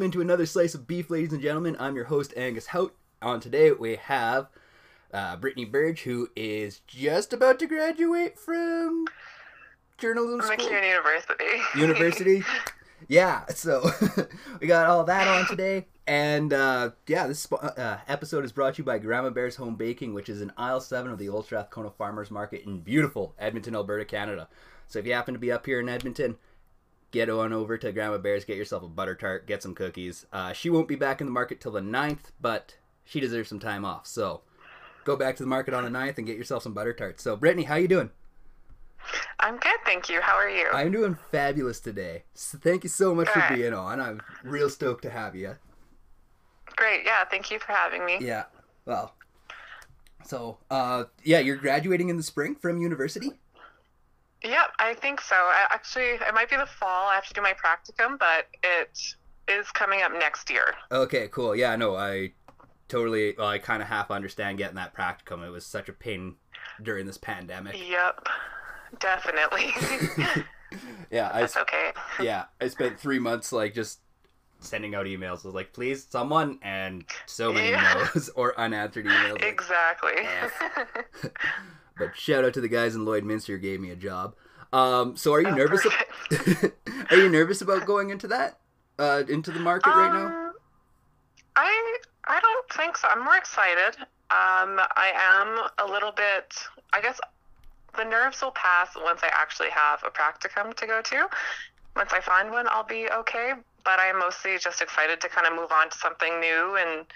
guess. All right, welcome into another slice of beef, ladies and gentlemen. I'm your host Angus Hout. On today we have uh, Brittany Burridge, who is just about to graduate from journalism school. MacEwan University. University. Yeah, so we got all that on today. And uh, yeah, this uh, episode is brought to you by Grandma Bear's Home Baking, which is in aisle 7 of the Old Strathcona Farmers Market in beautiful Edmonton, Alberta, Canada. So if you happen to be up here in Edmonton, get on over to Grandma Bear's, get yourself a butter tart, get some cookies. Uh, she won't be back in the market till the 9th, but she deserves some time off. So go back to the market on the 9th and get yourself some butter tarts. So Brittany, how you doing? I'm good, thank you. How are you? I'm doing fabulous today. So thank you so much for being on. I'm real stoked to have you. Great. Yeah, thank you for having me. Yeah. Well. So, uh, yeah, you're graduating in the spring from university. Yep, I think so. I, actually, it might be the fall. I have to do my practicum, but it is coming up next year. Okay, cool. Yeah, no, I totally. Well, I kind of half understand getting that practicum. It was such a pain during this pandemic. Yep, definitely. Yeah, I That's okay. yeah, I spent three months like just sending out emails. I was like, please, someone, and so many Yeah. emails or unanswered emails. like, Exactly. Uh, But shout out to the guys in Lloydminster who gave me a job. Um, so are you Oh, nervous? perfect. are you nervous about going into that? Uh, into the market right now? Um, I I don't think so. I'm more excited. Um, I am a little bit. I guess the nerves will pass once I actually have a practicum to go to. Once I find one, I'll be okay. But I'm mostly just excited to kind of move on to something new and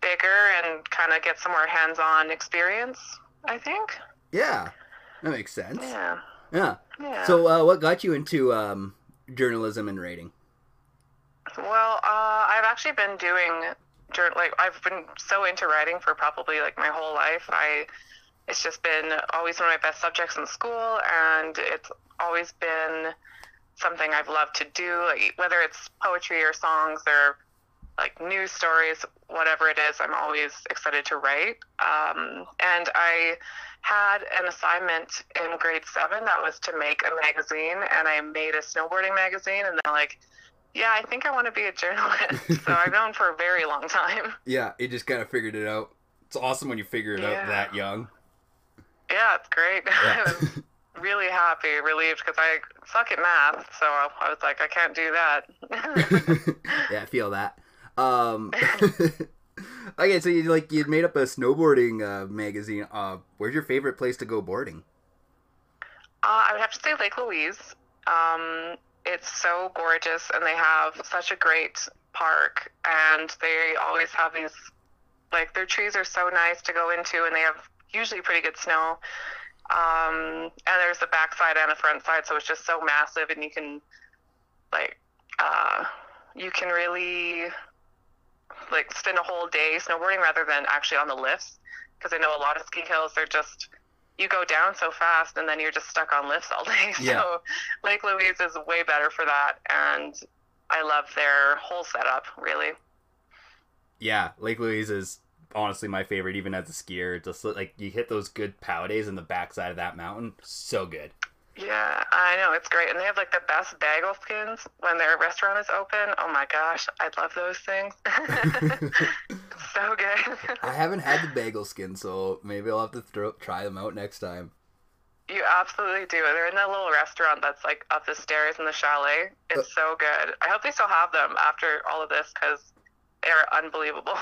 bigger and kind of get some more hands-on experience. I think. Yeah, that makes sense. Yeah. Yeah. Yeah. So, uh, what got you into um, journalism and writing? Well, uh, I've actually been doing like I've been so into writing for probably like my whole life. I it's just been always one of my best subjects in school, and it's always been something I've loved to do. Like whether it's poetry or songs or like news stories, whatever it is, I'm always excited to write. Um, and I had an assignment in grade seven that was to make a magazine, and I made a snowboarding magazine, and then like yeah, I think I want to be a journalist. so I've known for a very long time. Yeah, you just kind of figured it out. It's awesome when you figure it out that young. Yeah, it's great. Yeah. I was really happy, relieved because I suck at math. So I was like, I can't do that. yeah, I feel that. Um, okay, so you like you made up a snowboarding uh, magazine. Uh, where's your favorite place to go boarding? Uh, I would have to say Lake Louise. Um, it's so gorgeous, and they have such a great park, and they always have these, like, their trees are so nice to go into, and they have usually pretty good snow. Um, and there's the backside and the front side, so it's just so massive, and you can, like, uh, you can really, like, spend a whole day snowboarding rather than actually on the lifts, because I know a lot of ski hills, they're just you go down so fast and then you're just stuck on lifts all day. Yeah. So Lake Louise is way better for that and I love their whole setup, really. Yeah, Lake Louise is honestly my favorite, even as a skier. Just like you hit those good pow days in the backside of that mountain, so good. Yeah, I know, it's great. And they have like the best bagel skins when their restaurant is open. Oh my gosh, I love those things. so good. I haven't had the bagel skin, so maybe I'll have to throw, try them out next time. you absolutely do. They're in that little restaurant that's like up the stairs in the chalet. It's uh. so good. I hope they still have them after all of this because they're unbelievable.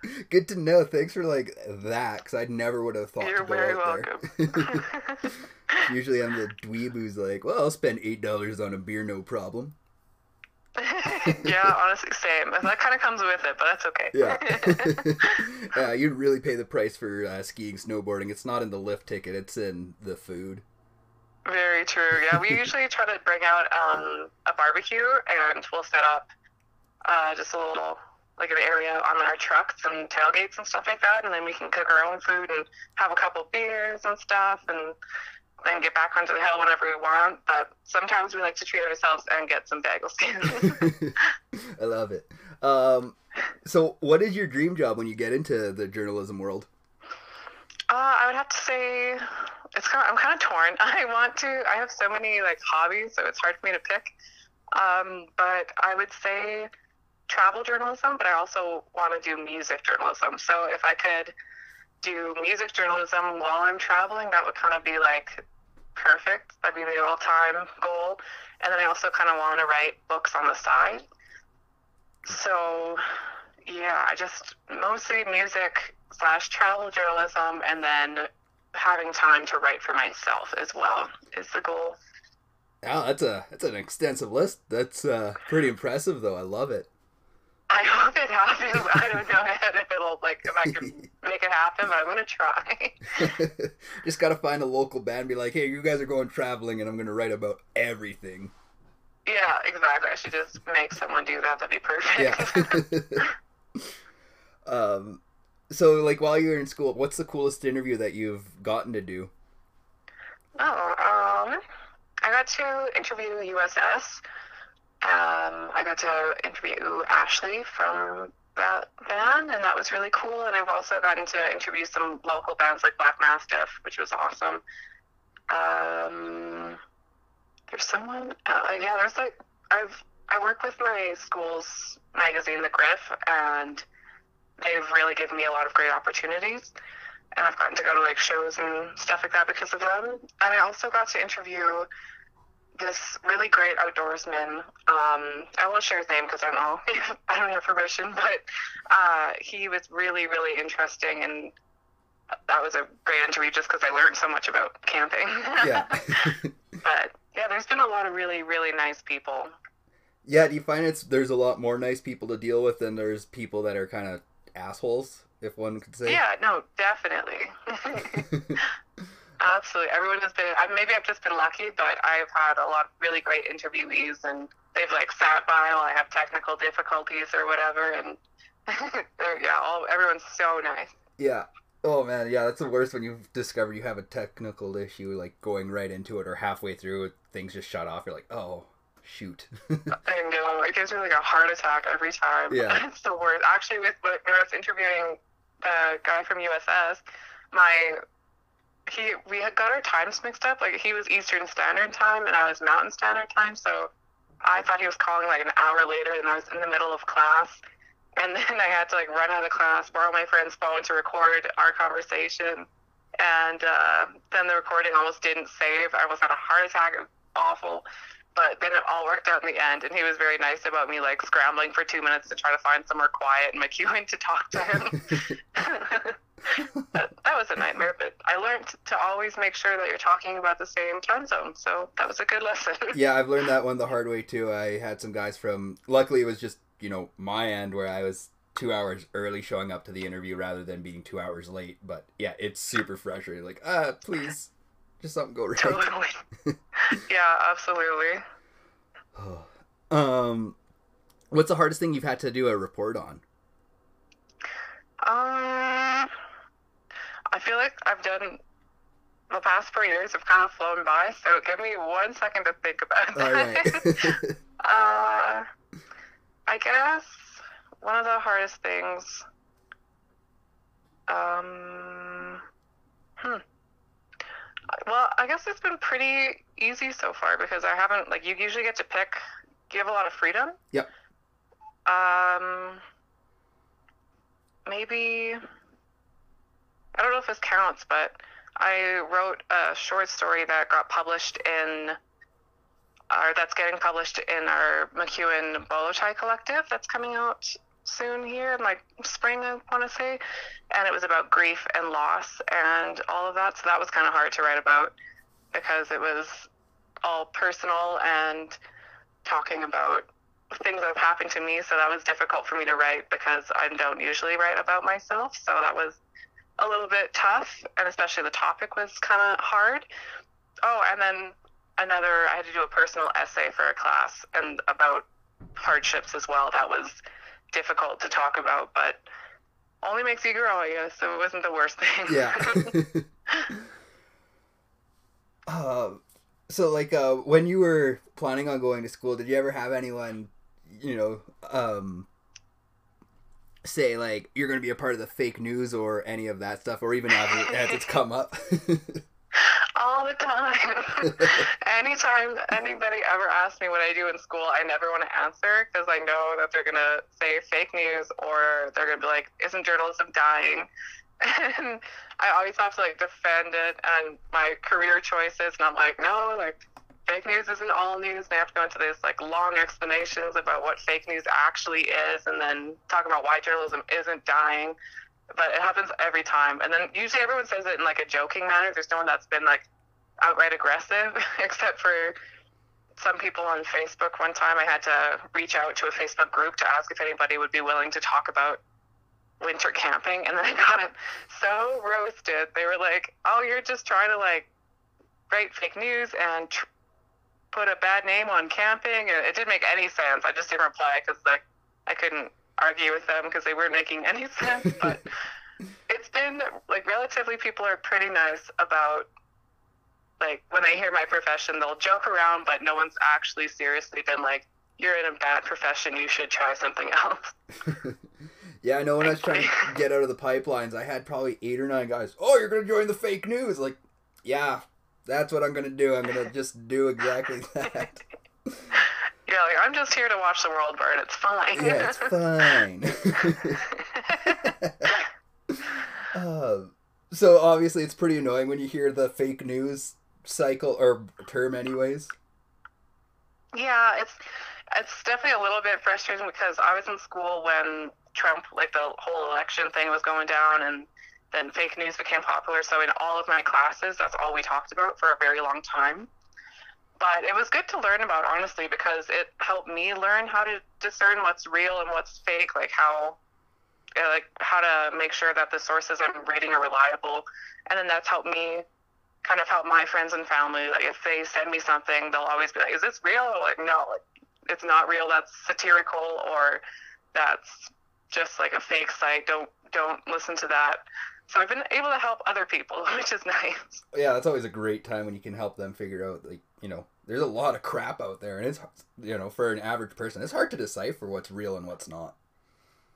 Good to know. Thanks for like that, because I never would have thought You're to go very there. Usually I'm the dweeb who's like, well, I'll spend eight dollars on a beer, no problem. yeah, honestly, same. And that kind of comes with it, but that's okay. Yeah. uh, you'd really pay the price for uh, skiing, snowboarding. It's not in the lift ticket; it's in the food. Very true. Yeah, we usually try to bring out um, a barbecue, and we'll set up uh, just a little like an area on our trucks and tailgates and stuff like that, and then we can cook our own food and have a couple beers and stuff, and then get back onto the hill whenever we want. But sometimes we like to treat ourselves and get some bagel skins. I love it. Um, so, what is your dream job when you get into the journalism world? Uh, I would have to say it's kind of, I'm kind of torn. I want to. I have so many like hobbies, so it's hard for me to pick. Um, but I would say travel journalism, but I also want to do music journalism. So if I could do music journalism while I'm traveling, that would kind of be like perfect. That'd be the all time goal. And then I also kind of want to write books on the side. So, yeah, I just mostly music slash travel journalism and then having time to write for myself as well is the goal. Yeah, that's a that's an extensive list. That's uh, pretty impressive, though. I love it. I hope it happens. I don't know like if I can make it happen, but I'm gonna try. just gotta find a local band, be like, hey, you guys are going traveling, and I'm gonna write about everything. Yeah, exactly. I should just make someone do that. That'd be perfect. Yeah. um, so like while you were in school, what's the coolest interview that you've gotten to do? oh, um, I got to interview USS. Um, I got to interview Ashley from band, and that was really cool. And I've also gotten to interview some local bands like Black Mastiff, which was awesome. Um, there's someone, uh, yeah, there's like I've I work with my school's magazine, The Griff, and they've really given me a lot of great opportunities. And I've gotten to go to like shows and stuff like that because of them. And I also got to interview this really great outdoorsman. Um, I won't share his name because I don't know. I don't have permission, but uh, he was really, really interesting, and that was a great interview just because I learned so much about camping. Yeah. but yeah, there's been a lot of really, really nice people. yeah, do you find it's there's a lot more nice people to deal with than there's people that are kind of assholes, if one could say? Yeah, no, definitely. Absolutely. Everyone has been, maybe I've just been lucky, but I've had a lot of really great interviewees and they've like sat by while I have technical difficulties or whatever. And yeah, all, everyone's so nice. Yeah. Oh man, yeah, that's the worst when you discover you have a technical issue, like going right into it or halfway through things just shut off. You're like, oh, shoot. I know, it gives me like a heart attack every time. Yeah. It's the worst. Actually, with when I was interviewing the guy from USS, my he we had got our times mixed up. Like he was Eastern Standard Time and I was Mountain Standard Time, so I thought he was calling like an hour later, and I was in the middle of class. And then I had to like run out of class, borrow my friend's phone to record our conversation. And uh, then the recording almost didn't save. I almost had a heart attack. It was awful. But then it all worked out in the end. And he was very nice about me like scrambling for two minutes to try to find somewhere quiet in MacEwan to talk to him. that, that was a nightmare, but I learned to always make sure that you're talking about the same time zone. So that was a good lesson. yeah, I've learned that one the hard way too. I had some guys from. Luckily, it was just you know my end where I was two hours early showing up to the interview rather than being two hours late. But yeah, it's super frustrating. Like, ah, please, just something go right. totally. yeah, absolutely. um, what's the hardest thing you've had to do a report on? Um, I feel like I've done the past four years have kind of flown by, so give me one second to think about All that. right. uh, I guess one of the hardest things. Um, hmm. Well, I guess it's been pretty easy so far because I haven't like you usually get to pick. You have a lot of freedom. Yep. Um, maybe don't know if this counts, but I wrote a short story that got published in, or that's getting published in our MacEwan Bolo Tie Collective that's coming out soon here in like spring, I want to say. And it was about grief and loss and all of that. So that was kind of hard to write about because it was all personal and talking about things that have happened to me. So that was difficult for me to write because I don't usually write about myself. So that was a little bit tough, and especially the topic was kind of hard. Oh, and then another, I had to do a personal essay for a class and about hardships as well. That was difficult to talk about, but only makes you grow, I guess. So it wasn't the worst thing. yeah. uh, so like uh, when you were planning on going to school, did you ever have anyone, you know, um, say like you're going to be a part of the fake news or any of that stuff, or even as, has it's come up? all the time. Anytime anybody ever asks me what I do in school, I never want to answer because I know that they're going to say fake news or they're going to be like, isn't journalism dying? And I always have to like defend it and my career choices. And I'm like, no, like fake news isn't all news. They have to go into this like long explanations about what fake news actually is and then talk about why journalism isn't dying but it happens every time. And then usually everyone says it in like a joking manner. There's no one that's been like outright aggressive, except for some people on Facebook. One time I had to reach out to a Facebook group to ask if anybody would be willing to talk about winter camping. And then I got it so roasted. They were like, oh, you're just trying to like write fake news and tr- put a bad name on camping. It didn't make any sense. I just didn't reply because like I couldn't argue with them because they weren't making any sense. But it's been like relatively people are pretty nice about like when they hear my profession, they'll joke around, but no one's actually seriously been like, "You're in a bad profession. You should try something else." yeah, I know. When I was trying to get out of the pipelines, I had probably eight or nine guys. Oh, you're gonna join the fake news? Like, yeah, that's what I'm gonna do. I'm gonna just do exactly that. Yeah, like, I'm just here to watch the world burn. It's fine. Yeah, it's fine. uh, so obviously, it's pretty annoying when you hear the fake news cycle or term, anyways. Yeah, it's it's definitely a little bit frustrating because I was in school when Trump, like the whole election thing, was going down, and then fake news became popular. So in all of my classes, that's all we talked about for a very long time. But it was good to learn about honestly because it helped me learn how to discern what's real and what's fake like how uh, like how to make sure that the sources i'm reading are reliable. And then that's helped me kind of help my friends and family. Like if they send me something they'll always be like is this real? Or like no it's not real. That's satirical or that's just like a fake site. Don't don't listen to that so I've been able to help other people, which is nice. Yeah, that's always a great time when you can help them figure out like you know, there's a lot of crap out there, and it's you know, for an average person, it's hard to decipher what's real and what's not.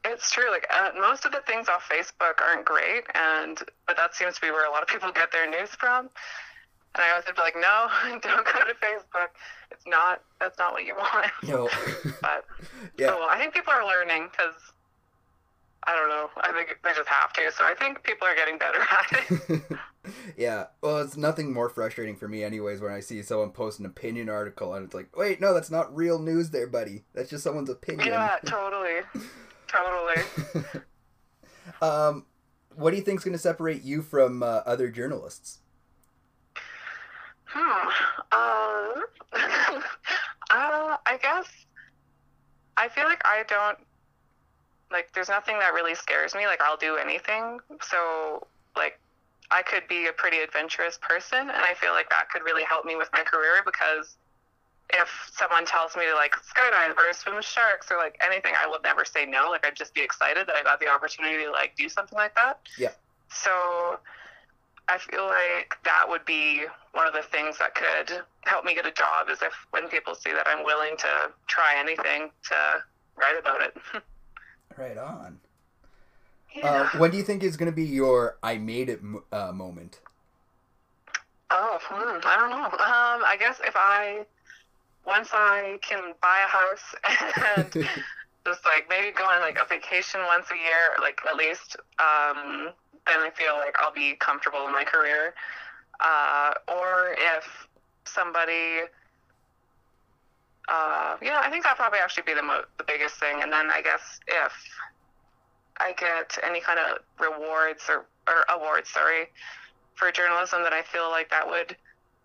It's true. Like uh, most of the things off Facebook aren't great, and but that seems to be where a lot of people get their news from. And I always have to be like, no, don't go to Facebook. It's not. That's not what you want. No. but yeah, I think people are learning because I don't know. I think they just have to. So I think people are getting better at it. yeah. Well, it's nothing more frustrating for me, anyways, when I see someone post an opinion article and it's like, wait, no, that's not real news, there, buddy. That's just someone's opinion. Yeah, totally, totally. um, what do you think is going to separate you from uh, other journalists? Hmm. Um. uh, I guess I feel like I don't like there's nothing that really scares me like i'll do anything. So like i could be a pretty adventurous person and i feel like that could really help me with my career because if someone tells me to like skydive or swim with sharks or like anything i would never say no. Like i'd just be excited that i got the opportunity to like do something like that. Yeah. So i feel like that would be one of the things that could help me get a job is if when people see that i'm willing to try anything to write about it Right on. Yeah. Uh, when do you think is going to be your "I made it" uh, moment? Oh, hmm, I don't know. Um, I guess if I once I can buy a house and just like maybe go on like a vacation once a year, like at least, um, then I feel like I'll be comfortable in my career. Uh, or if somebody uh, yeah, I think that probably actually be the mo- the biggest thing. And then I guess if I get any kind of rewards or, or awards, sorry, for journalism, then I feel like that would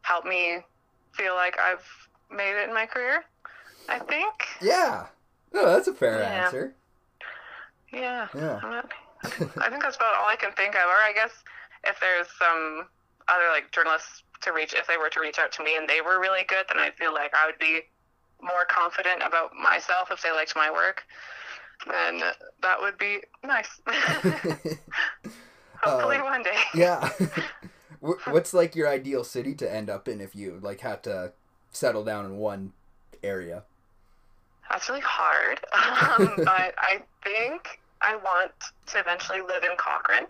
help me feel like I've made it in my career. I think. Yeah. No, that's a fair yeah. answer. Yeah. Yeah. Not, I think that's about all I can think of. Or I guess if there's some other like journalists to reach, if they were to reach out to me and they were really good, then I feel like I would be more confident about myself if they liked my work, then that would be nice. Hopefully, uh, one day. yeah. What's like your ideal city to end up in if you like had to settle down in one area? That's really hard, um, but I think I want to eventually live in Cochrane,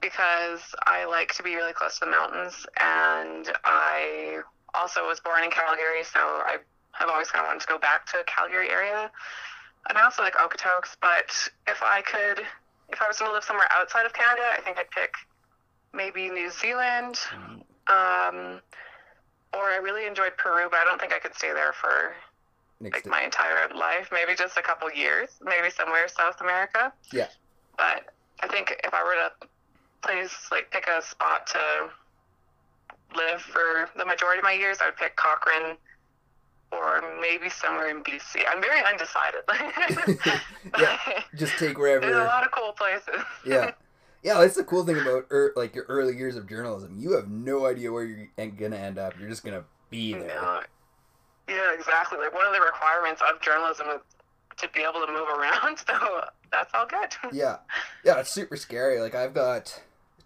because I like to be really close to the mountains, and I also was born in Calgary, so I have always kind of wanted to go back to Calgary area. And I also like Okotoks, but if I could, if I was going to live somewhere outside of Canada, I think I'd pick maybe New Zealand. Um, or I really enjoyed Peru, but I don't think I could stay there for Next like to- my entire life. Maybe just a couple years, maybe somewhere South America. Yeah. But I think if I were to place like pick a spot to live for the majority of my years, I would pick Cochrane or maybe somewhere in BC. I'm very undecided. Yeah, just take wherever. There's a lot of cool places. yeah yeah that's the cool thing about er, like your early years of journalism you have no idea where you're gonna end up you're just gonna be there Yeah. Yeah, exactly. Like one of the requirements of journalism is to be able to move around. So that's all good. yeah yeah it's super scary like i've got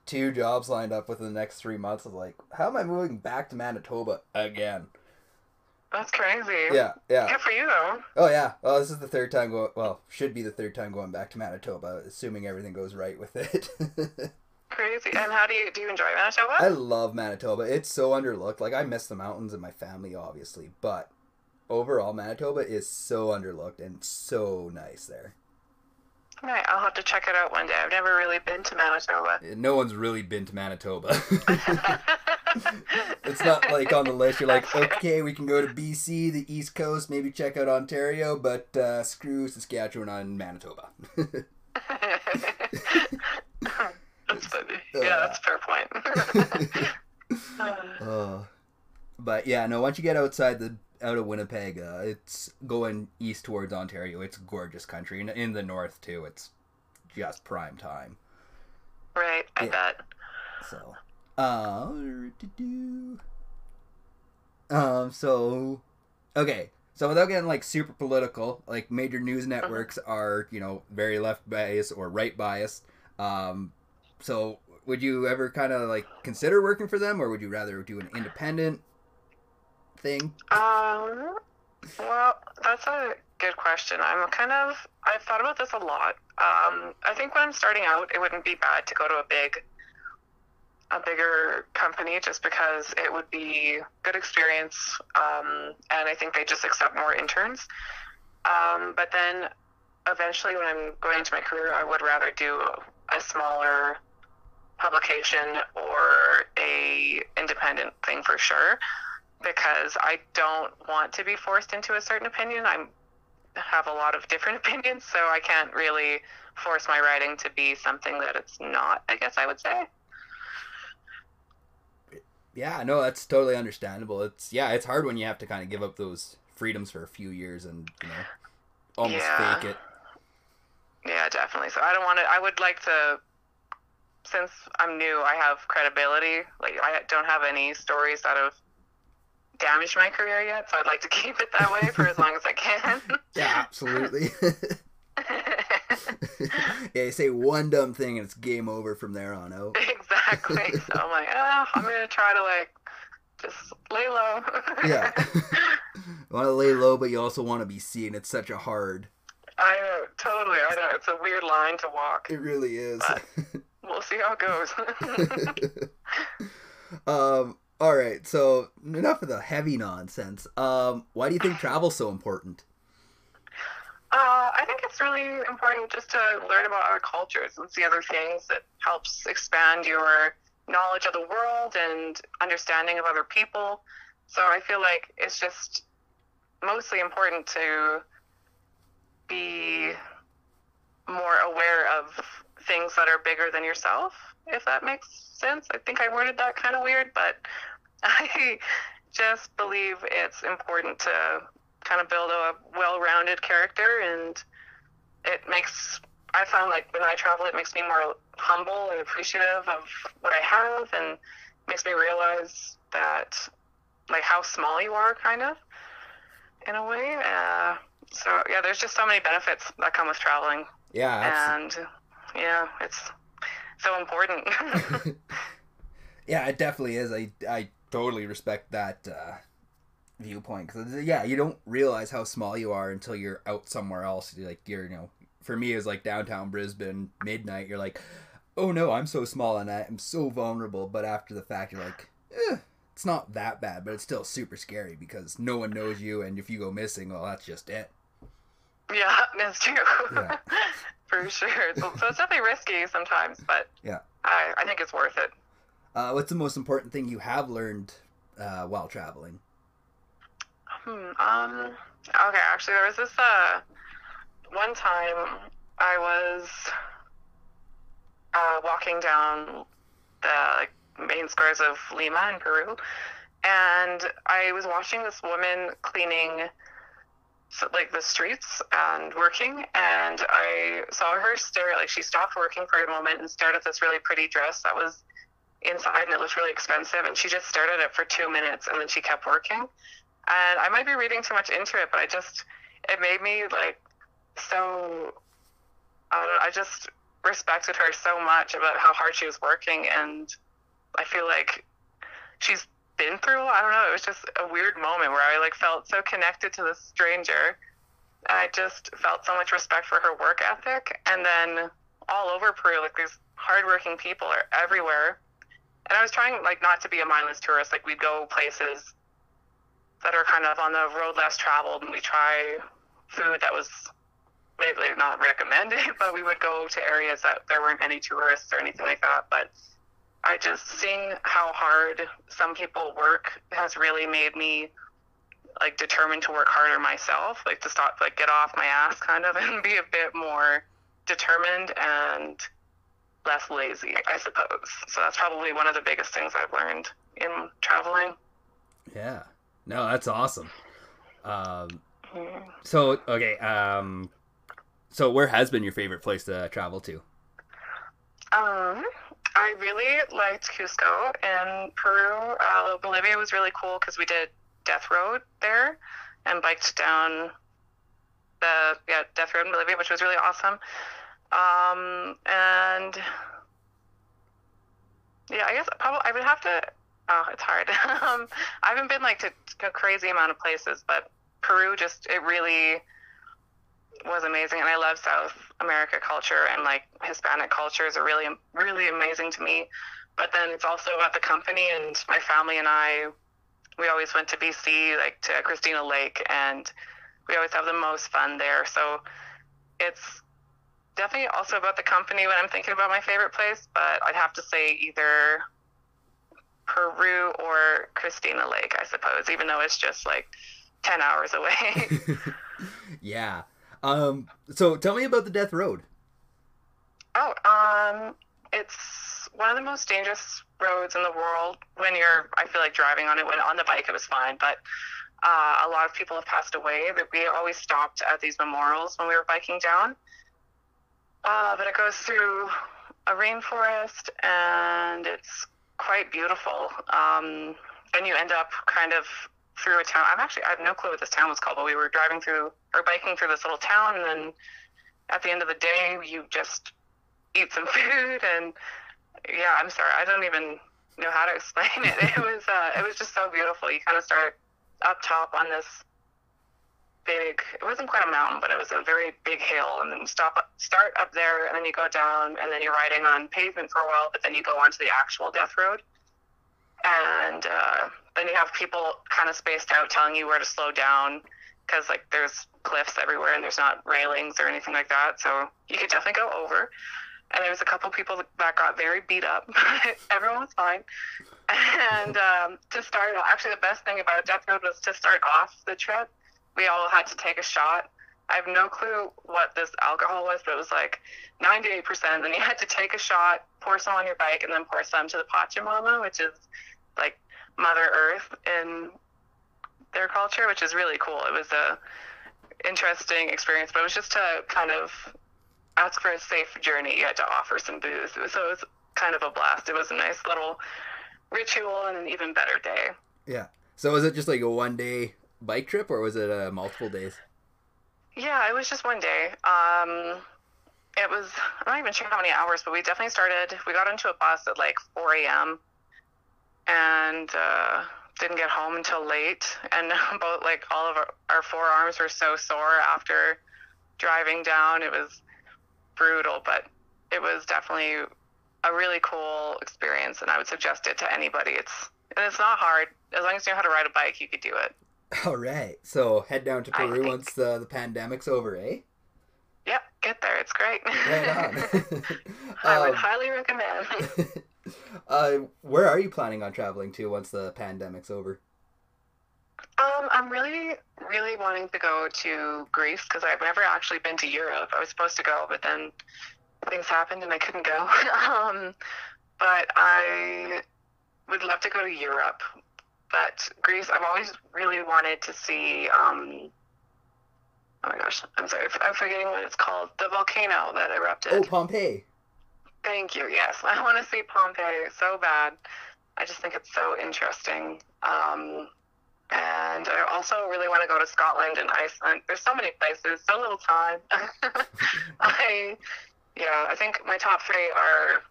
two jobs lined up within the next three months of like how am i moving back to manitoba again That's crazy. yeah yeah Good for you though. oh yeah well this is the third time well should be the third time going back to manitoba assuming everything goes right with it Crazy. And how do you do you enjoy Manitoba? I love Manitoba. It's so underlooked. Like I miss the mountains and my family, obviously, but overall, Manitoba is so underlooked and so nice there. Right, I'll have to check it out one day. I've never really been to Manitoba. No one's really been to Manitoba. it's not like on the list. You're like, okay, we can go to BC, the East Coast, maybe check out Ontario, but uh, screw Saskatchewan and Manitoba. that's funny. Yeah, that's a fair point. Uh, but yeah, no. Once you get outside the out of Winnipeg, uh, it's going east towards Ontario. It's gorgeous country, and in the north too. It's just prime time. right, I Yeah. bet. So, uh, um, so, okay. So without getting like super political, like major news networks are you know very left biased or right biased. Um, so would you ever kind of like consider working for them, or would you rather do an independent thing? Um, well, that's a good question. I'm kind of I've thought about this a lot. Um, I think when I'm starting out, it wouldn't be bad to go to a big, a bigger company, just because it would be good experience. Um, and I think they just accept more interns. Um, but then eventually, when I'm going into my career, I would rather do a smaller publication or a independent thing for sure because I don't want to be forced into a certain opinion. I have a lot of different opinions, so I can't really force my writing to be something that it's not, I guess I would say. Yeah, no, that's totally understandable. It's yeah, it's hard when you have to kind of give up those freedoms for a few years and you know almost Yeah. fake it. Yeah, definitely. So I don't want to, I would like to, since I'm new, I have credibility. Like, I don't have any stories that have damaged my career yet, so I'd like to keep it that way for as long as I can. Yeah, absolutely. yeah, you say one dumb thing and it's game over from there on out. Exactly. So I'm like, oh, I'm gonna try to like just lay low. Yeah. you want to lay low, but you also want to be seen. It's such a hard. I know, totally. I know it's a weird line to walk. It really is. We'll see how it goes. um. All right. So enough of the heavy nonsense. Um. Why do you think travel's so important? Uh, I think it's really important just to learn about other cultures and see other things. It helps expand your knowledge of the world and understanding of other people. So I feel like it's just mostly important to be more aware of things that are bigger than yourself, if that makes sense. I think I worded that kind of weird, but I just believe it's important to kind of build a well-rounded character and it makes i found like when i travel it makes me more humble and appreciative of what i have and makes me realize that like how small you are kind of in a way uh, so yeah there's just so many benefits that come with traveling Yeah. and yeah it's so important yeah, it definitely is. I I totally respect that uh, viewpoint because yeah, you don't realize how small you are until you're out somewhere else. You're like you're you know, for me, it's like downtown Brisbane midnight. You're like, oh no, I'm so small and I'm so vulnerable. But after the fact, you're like, eh, it's not that bad, but it's still super scary because no one knows you, and if you go missing, well, that's just it. Yeah, that's true. Yeah. For sure. So, so it's definitely risky sometimes, but Yeah. I, I think it's worth it. Uh, what's the most important thing you have learned uh, while traveling? Hmm. Um. Okay. Actually, there was this uh one time I was uh, walking down the like main squares of Lima in Peru, and I was watching this woman cleaning like the streets and working, and I saw her stare. Like she stopped working for a moment and stared at this really pretty dress that was inside, and it looked really expensive. And she just stared at it for two minutes, and then she kept working. And I might be reading too much into it, but I just it made me like so. I, I just respected her so much about how hard she was working, and I feel like she's been through. I don't know. It was just a weird moment where I like felt so connected to this stranger, and I just felt so much respect for her work ethic. And then all over Peru, like these hardworking people are everywhere. And I was trying like not to be a mindless tourist. Like we'd go places that are kind of on the road less traveled, and we try food that was maybe not recommended, but we would go to areas that there weren't any tourists or anything like that. But I just seeing how hard some people work has really made me like determined to work harder myself, like to stop, like get off my ass kind of and be a bit more determined and less lazy, I suppose. So that's probably one of the biggest things I've learned in traveling. Yeah. No, that's awesome. Um, so okay. Um, so where has been your favorite place to travel to? Um, I really liked Cusco in Peru. Uh, Bolivia was really cool because we did Death Road there and biked down the yeah Death Road in Bolivia, which was really awesome. Um, and yeah, I guess probably I would have to. Oh, it's hard. um, I haven't been like to a crazy amount of places, but Peru just it really was amazing, and I love South America culture and like Hispanic cultures are really really amazing to me. But then it's also about the company and my family and I. We always went to BC, like to Christina Lake, and we always have the most fun there. So it's definitely also about the company when I'm thinking about my favorite place. But I'd have to say either Peru or Christina Lake, I suppose, even though it's just like 10 hours away. yeah. Um, so tell me about the Death Road. oh, um, it's one of the most dangerous roads in the world when you're, I feel like, driving on it. When on the bike, it was fine, but uh, a lot of people have passed away. But we always stopped at these memorials when we were biking down. Uh, but it goes through a rainforest and it's quite beautiful. Um, and you end up kind of through a town. I'm actually I have no clue what this town was called, but we were driving through or biking through this little town, and then at the end of the day, you just eat some food. And yeah, I'm sorry, I don't even know how to explain it. It was uh, it was just so beautiful. You kind of start up top on this big. It wasn't quite a mountain, but it was a very big hill, and then stop start up there, and then you go down, and then you're riding on pavement for a while, but then you go onto the actual death road. And uh, then you have people kind of spaced out telling you where to slow down because like there's cliffs everywhere and there's not railings or anything like that. So you could definitely go over. And there was a couple people that got very beat up. Everyone was fine. And um, to start actually the best thing about death road was to start off the trip we all had to take a shot I have no clue what this alcohol was, but it was like 98%. Then you had to take a shot, pour some on your bike, and then pour some to the Pachamama, which is like Mother Earth in their culture, which is really cool. It was a interesting experience, but it was just to kind of ask for a safe journey. You had to offer some booze, so it was kind of a blast. It was a nice little ritual and an even better day. Yeah. So was it just like a one day bike trip, or was it uh, multiple days? Yeah, it was just one day. Um, it was I'm not even sure how many hours, but we definitely started. We got into a bus at like 4 a.m. and uh, didn't get home until late. And both like all of our, our forearms were so sore after driving down. It was brutal, but it was definitely a really cool experience, and I would suggest it to anybody. It's and it's not hard. As long as you know how to ride a bike, you could do it. All right. So head down to Peru once the, the pandemic's over, eh? Yep, get there. It's great. Right on. I would Um, highly recommend. uh, where are you planning on traveling to once the pandemic's over? Um, I'm really, really wanting to go to Greece because I've never actually been to Europe. I was supposed to go, but then things happened and I couldn't go. um, but I would love to go to Europe. But Greece, I've always really wanted to see. Um, oh my gosh, I'm sorry, I'm forgetting what it's called. The volcano that erupted. Oh, Pompeii. Thank you. Yes, I want to see Pompeii so bad. I just think it's so interesting. Um, and I also really want to go to Scotland and Iceland. There's so many places, so little time. I, yeah, I think my top three are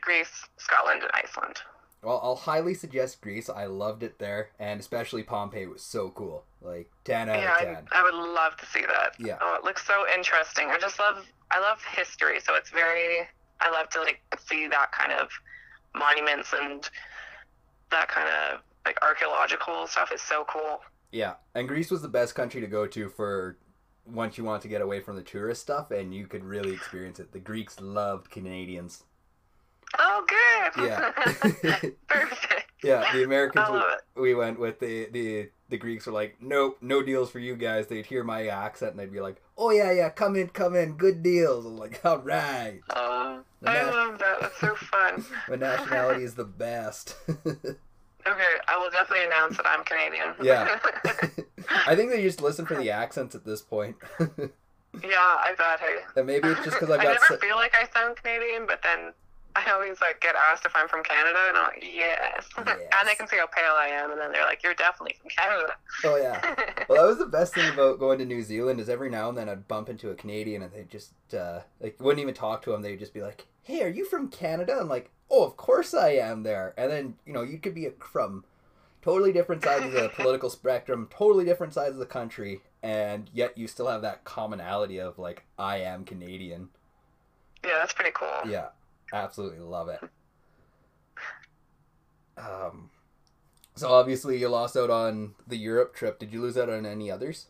Greece, Scotland, and Iceland. Well, I'll highly suggest Greece. I loved it there, and especially Pompeii was so cool. Like ten out yeah, of ten. I, I would love to see that. Yeah. Oh, it looks so interesting. I just love, I love history, so it's very, I love to like see that kind of monuments and that kind of like archaeological stuff is so cool. Yeah, and Greece was the best country to go to for once you want to get away from the tourist stuff, and you could really experience it. The Greeks loved Canadians. Yeah. Perfect. Yeah, the Americans I love it. we, we went with the the the Greeks were like, nope, no deals for you guys. They'd hear my accent and they'd be like, oh yeah, yeah, come in, come in, good deals. I'm like, all right, Oh, The I na- love that. That's so fun. my nationality is the best. Okay, I will definitely announce that I'm Canadian. Yeah. I think they just listen for the accents at this point, yeah, I bet. Hey. and maybe it's just because I've I never So- feel like I sound Canadian, but then I always like get asked if I'm from Canada, and I'm like, yes. Yes. and they can see how pale I am, and then they're like, you're definitely from Canada. oh yeah. Well, that was the best thing about going to New Zealand is every now and then I'd bump into a Canadian and they just uh, like wouldn't even talk to them. They'd just be like, "Hey, are you from Canada?" I'm like, "Oh, of course I am." There, and then you know you could be from totally different sides of the political spectrum, totally different sides of the country, and yet you still have that commonality of like, "I am Canadian." yeah, that's pretty cool. Yeah, absolutely love it. Um, so obviously you lost out on the Europe trip. Did you lose out on any others?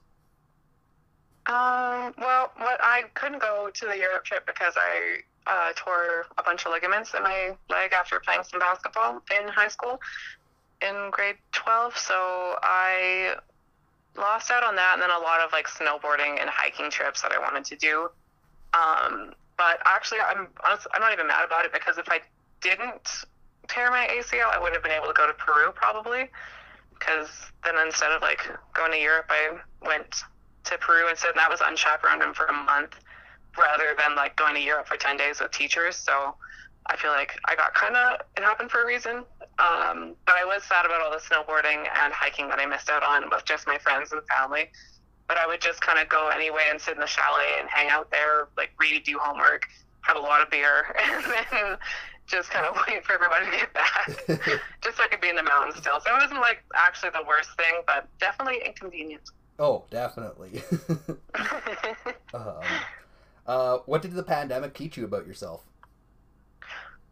Um, well, what I couldn't go to the Europe trip because I uh, tore a bunch of ligaments in my leg after playing some basketball in high school in grade 12. So I lost out on that and then a lot of like snowboarding and hiking trips that I wanted to do. Um, but actually, I'm honestly, I'm not even mad about it because if I didn't tear my ACL, I would have been able to go to Peru probably. Because then instead of like going to Europe, I went to Peru instead, and that was unchaperoned and for a month rather than like going to Europe for 10 days with teachers. So I feel like I got kind of, it happened for a reason. Um, but I was sad about all the snowboarding and hiking that I missed out on with just my friends and family. But I would just kind of go anyway and sit in the chalet and hang out there, like read, do homework, have a lot of beer, and then just kind of wait for everybody to get back, just so I could be in the mountains still. So it wasn't like actually the worst thing, but definitely inconvenient. oh, definitely. um, uh, what did the pandemic teach you about yourself?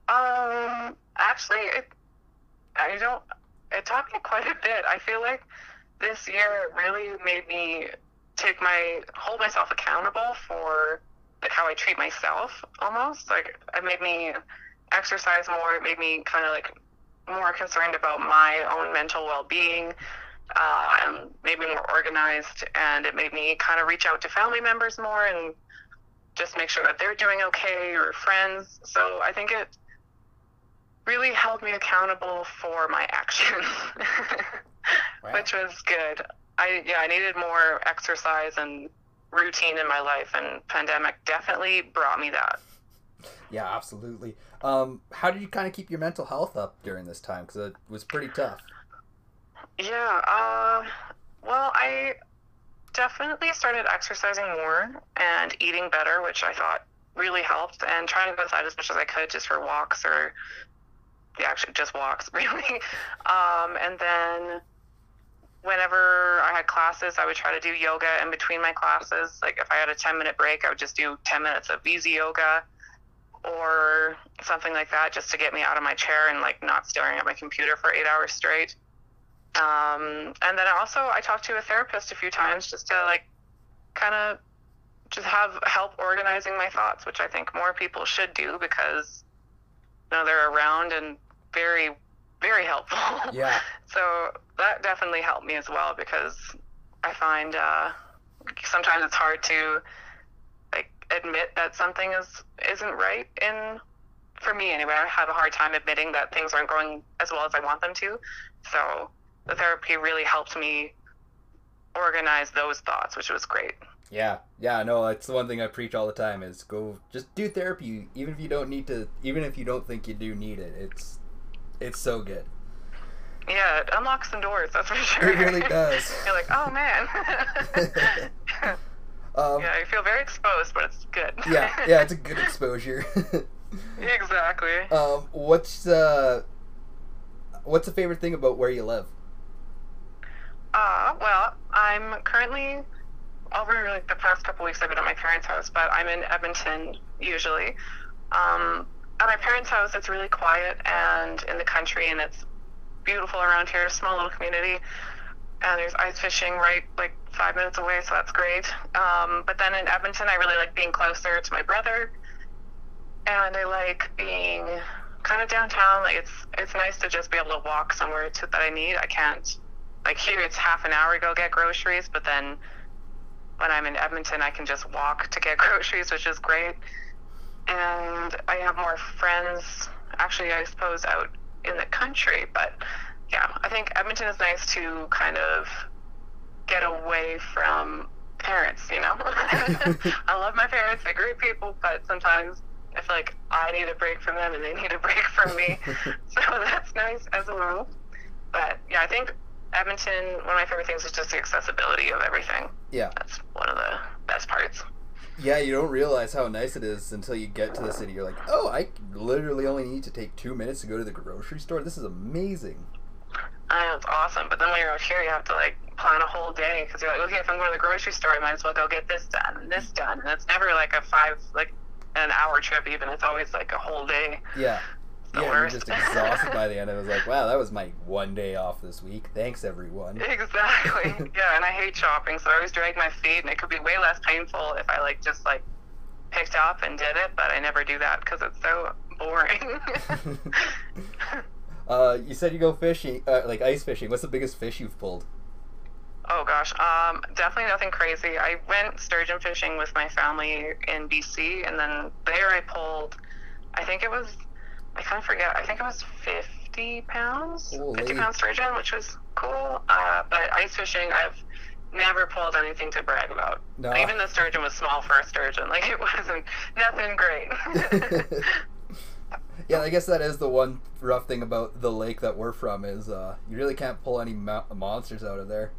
Um, actually, it, I don't. It taught me quite a bit. I feel like this year really made me take my hold myself accountable for like how I treat myself. Almost like it made me exercise more. It made me kind of like more concerned about my own mental well-being. Uh, and made me more organized, and it made me kind of reach out to family members more and just make sure that they're doing okay or friends. So I think it really held me accountable for my actions, Wow. which was good. I yeah, I needed more exercise and routine in my life, and pandemic definitely brought me that. Yeah, absolutely. Um, how did you kind of keep your mental health up during this time? Because it was pretty tough. Yeah. Uh, well, I definitely started exercising more and eating better, which I thought really helped, and trying to go outside as much as I could just for walks or yeah, actually just walks, really. Um, and then whenever I had classes, I would try to do yoga in between my classes. Like if I had a 10 minute break, I would just do 10 minutes of easy yoga. or something like that just to get me out of my chair and like not staring at my computer for eight hours straight. Um, and then I also I talked to a therapist a few times just to like kind of just have help organizing my thoughts, which I think more people should do because you know they're around and very very helpful. Yeah. so that definitely helped me as well because I find uh, sometimes it's hard to like admit that something is isn't right in for me anyway. I have a hard time admitting that things aren't going as well as I want them to. So the therapy really helped me organize those thoughts, which was great. Yeah, yeah, no, that's the one thing I preach all the time is go just do therapy, even if you don't need to, even if you don't think you do need it. It's it's so good. Yeah, it unlocks some doors, that's for sure. It really does. You're like, oh man. Um, yeah, you feel very exposed, but it's good. yeah, yeah, it's a good exposure. exactly. um, what's uh, what's the favorite thing about where you live? Uh, well, I'm currently over like the past couple weeks. I've been at my parents' house, but I'm in Edmonton usually. Um, at my parents' house, it's really quiet and in the country, and it's beautiful around here. Small little community, and there's ice fishing right like five minutes away, so that's great. Um, but then in Edmonton, I really like being closer to my brother, and I like being kind of downtown. Like it's it's nice to just be able to walk somewhere to, that I need. I can't like here. It's half an hour to go get groceries, but then when I'm in Edmonton, I can just walk to get groceries, which is great. And I have more friends, actually, I suppose, out in the country. But yeah, I think Edmonton is nice to kind of get away from parents, you know? I love my parents, they're great people, but sometimes I feel like I need a break from them and they need a break from me. so that's nice as well. But yeah, I think Edmonton, one of my favorite things is just the accessibility of everything. Yeah. That's one of the best parts. Yeah, you don't realize how nice it is until you get to the city. You're like, oh, I literally only need to take two minutes to go to the grocery store. This is amazing. I know it's awesome, but then when you're out here, you have to like plan a whole day because you're like, okay, if I'm going to the grocery store, I might as well go get this done and this done, and it's never like a five like an hour trip even. It's always like a whole day. Yeah. The yeah, you're worst. just exhausted by the end. I was like, wow, that was my one day off this week. Thanks, everyone. Exactly. yeah, and I hate shopping, so I always drag my feet, and it could be way less painful if I like just like picked up and did it, but I never do that because it's so boring. uh, you said you go fishing, uh, like ice fishing. What's the biggest fish you've pulled? oh gosh, um, definitely nothing crazy. I went sturgeon fishing with my family in BC, and then there I pulled, I think it was, I kind of forget, I think it was 50 pounds, Holy. 50 pound sturgeon, which was cool. Uh, but ice fishing, I've never pulled anything to brag about. No. Even the sturgeon was small for a sturgeon. Like it wasn't nothing great. yeah, I guess that is the one rough thing about the lake that we're from is uh, you really can't pull any mo- monsters out of there.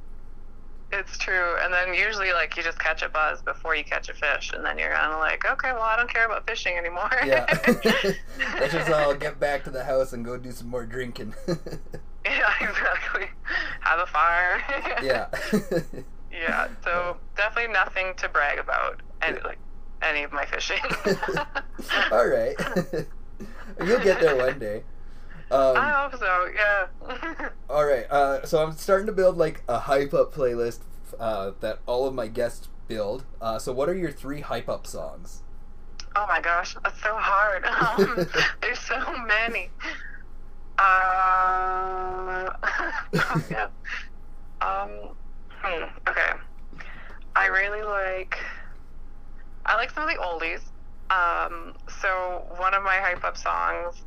It's true. And then usually, like, you just catch a buzz before you catch a fish, and then you're kind of like, okay, well, I don't care about fishing anymore. Yeah. Let's just all get back to the house and go do some more drinking. yeah, exactly. Have a fire. yeah. yeah. So definitely nothing to brag about, and like any of my fishing. all right. You'll get there one day. Um, I hope so. Yeah. All right. Uh, so I'm starting to build like a hype up playlist uh, that all of my guests build. Uh, so what are your three hype up songs? Oh my gosh, that's so hard. Um, there's so many. Uh, oh, yeah. Um, hmm, okay. I really like. I like some of the oldies. Um, so one of my hype up songs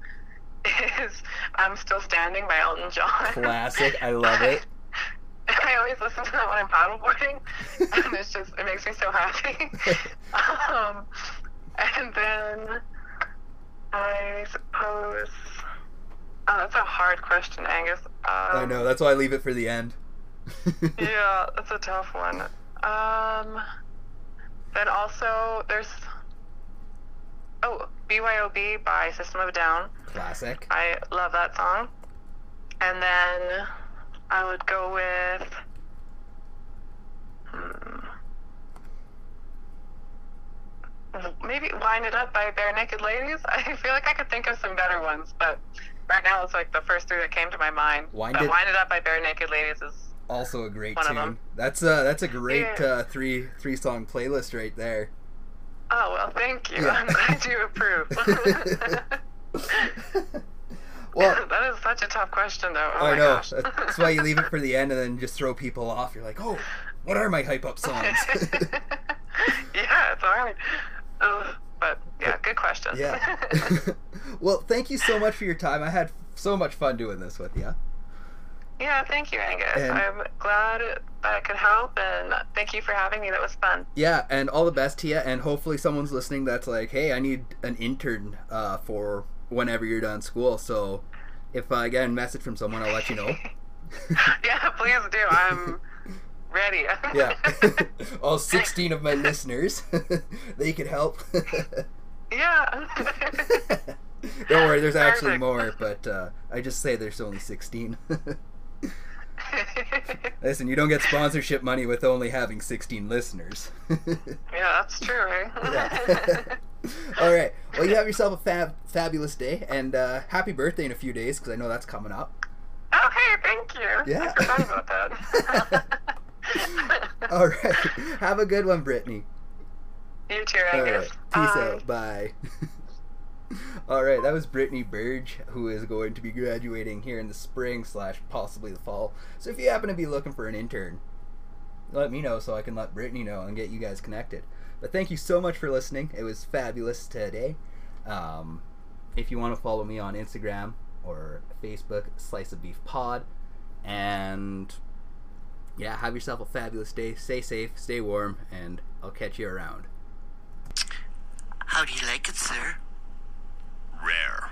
is "I'm Still Standing" by Elton John. Classic. I love it. I always listen to that when I'm paddleboarding, and it's just it makes me so happy. um, and then I suppose oh, that's a hard question, Angus. Um, I know. That's why I leave it for the end. yeah, that's a tough one. Um, then also there's oh BYOB by System of a Down. Classic. I love that song. And then I would go with. Hmm, maybe Wind It Up by Barenaked Ladies. I feel like I could think of some better ones, but right now it's like the first three that came to my mind. Wind but It- Wind It Up by Barenaked Ladies is Also a great One of tune. them. That's a that's a great Yeah. uh, three three song playlist right there. Oh well, thank you. Yeah. I do approve. well, that is such a tough question, though. Oh I know. gosh. That's why you leave it for the end and then just throw people off. You're like, oh, what are my hype up songs? yeah, it's hard. Ugh, but yeah, good question. yeah. well, thank you so much for your time. I had so much fun doing this with you. Yeah, thank you, Angus. And- I'm glad that I could help, and thank you for having me. That was fun. Yeah, and all the best you. And hopefully, someone's listening that's like, hey, I need an intern uh, for whenever you're done school. So if I get a message from someone, I'll let you know. yeah, please do. I'm ready. yeah. all 16 of my listeners, they could help. yeah. Don't worry, there's actually Perfect. more, but uh, I just say there's only 16. Listen, you don't get sponsorship money with only having 16 listeners. yeah, that's true, right? Yeah. All right. Well, you have yourself a fab- fabulous day, and uh, happy birthday in a few days because I know that's coming up. oh, hey, thank you. Yeah. I forgot about that. All right. Have a good one, Brittany. you too, All Angus. right. Peace Bye. out. Bye. All right. That was Brittany Burridge, who is going to be graduating here in the spring slash possibly the fall. So if you happen to be looking for an intern, let me know so I can let Brittany know and get you guys connected. But thank you so much for listening. It was fabulous today. Um, if you want to follow me on Instagram or Facebook, Slice of Beef Pod, and yeah, have yourself a fabulous day. Stay safe, stay warm, and I'll catch you around. How do you like it, sir? Rare.